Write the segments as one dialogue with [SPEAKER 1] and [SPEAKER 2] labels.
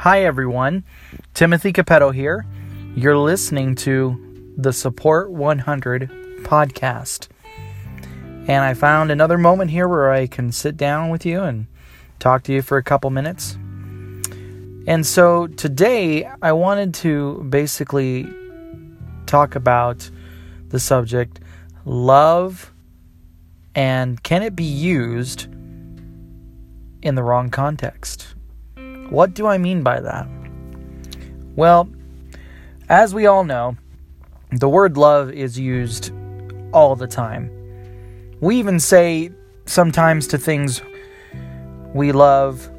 [SPEAKER 1] Hi, everyone. Timothy Capetto here. You're listening to the Support 100 podcast. And I found another moment here where I can sit down with you and talk to you for a couple minutes. And so today I wanted to basically talk about the subject love and can it be used in the wrong context? What do I mean by that? Well, as we all know, the word love is used all the time. We even say sometimes to things, we love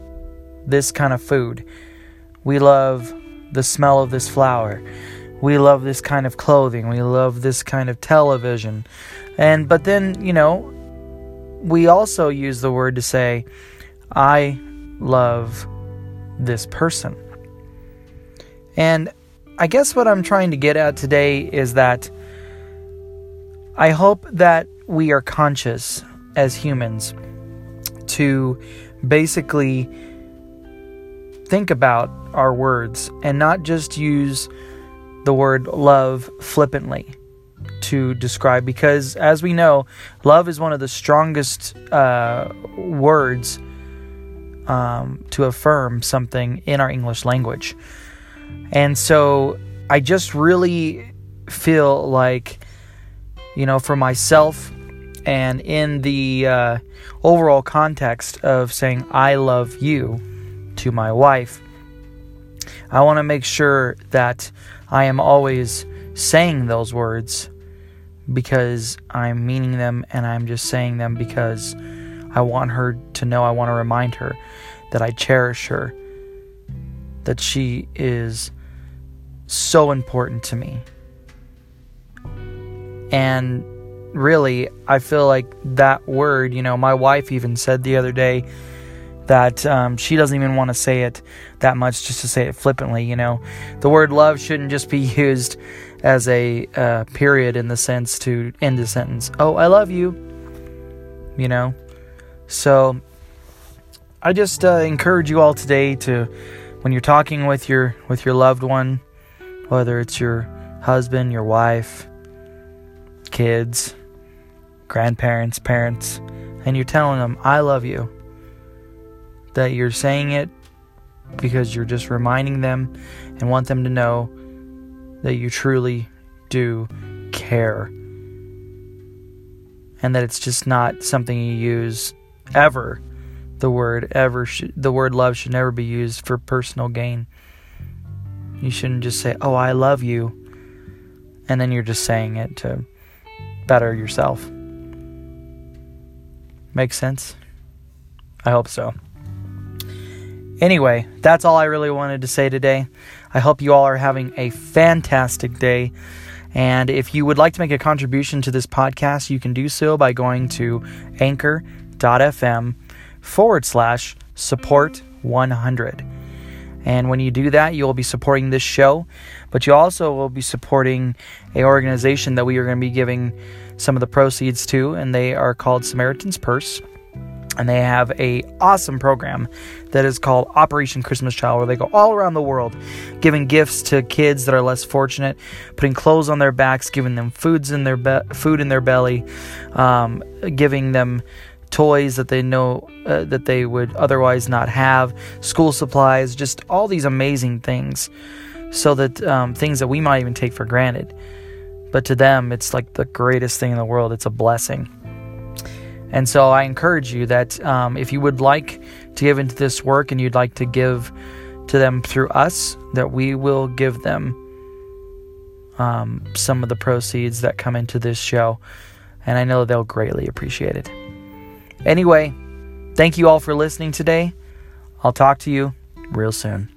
[SPEAKER 1] this kind of food. We love the smell of this flower. We love this kind of clothing. We love this kind of television. And but then, you know, we also use the word to say, I love this person. And I guess what I'm trying to get at today is that I hope that we are conscious as humans to basically think about our words and not just use the word love flippantly to describe because as we know love is one of the strongest uh, words um, to affirm something in our English language. And so I just really feel like, you know, for myself and in the uh, overall context of saying, I love you to my wife, I want to make sure that I am always saying those words because I'm meaning them and I'm just saying them because I want her to know, I want to remind her that I cherish her, that she is so important to me. And really, I feel like that word, you know, my wife even said the other day that um, she doesn't even want to say it that much just to say it flippantly, you know. The word love shouldn't just be used as a uh, period in the sense to end a sentence. Oh, I love you. You know? So I just uh, encourage you all today to, when you're talking with your with your loved one, whether it's your husband, your wife, kids, grandparents, parents, and you're telling them, "I love you," that you're saying it because you're just reminding them and want them to know that you truly do care. And that it's just not something you use ever the word ever sh- the word love should never be used for personal gain. You shouldn't just say oh i love you and then you're just saying it to better yourself. Make sense? I hope so. Anyway that's all i really wanted to say today. I hope you all are having a fantastic day. And if you would like to make a contribution to this podcast, you can do so by going to anchor.fm forward slash support 100. And when you do that, you will be supporting this show, but you also will be supporting a organization that we are going to be giving some of the proceeds to, and they are called Samaritan's Purse. And they have a awesome program that is called Operation Christmas Child, where they go all around the world, giving gifts to kids that are less fortunate, putting clothes on their backs, giving them foods in their be- food in their belly, um, giving them toys that they know uh, that they would otherwise not have, school supplies, just all these amazing things, so that um, things that we might even take for granted, but to them it's like the greatest thing in the world. It's a blessing. And so I encourage you that um, if you would like to give into this work and you'd like to give to them through us, that we will give them um, some of the proceeds that come into this show. And I know they'll greatly appreciate it. Anyway, thank you all for listening today. I'll talk to you real soon.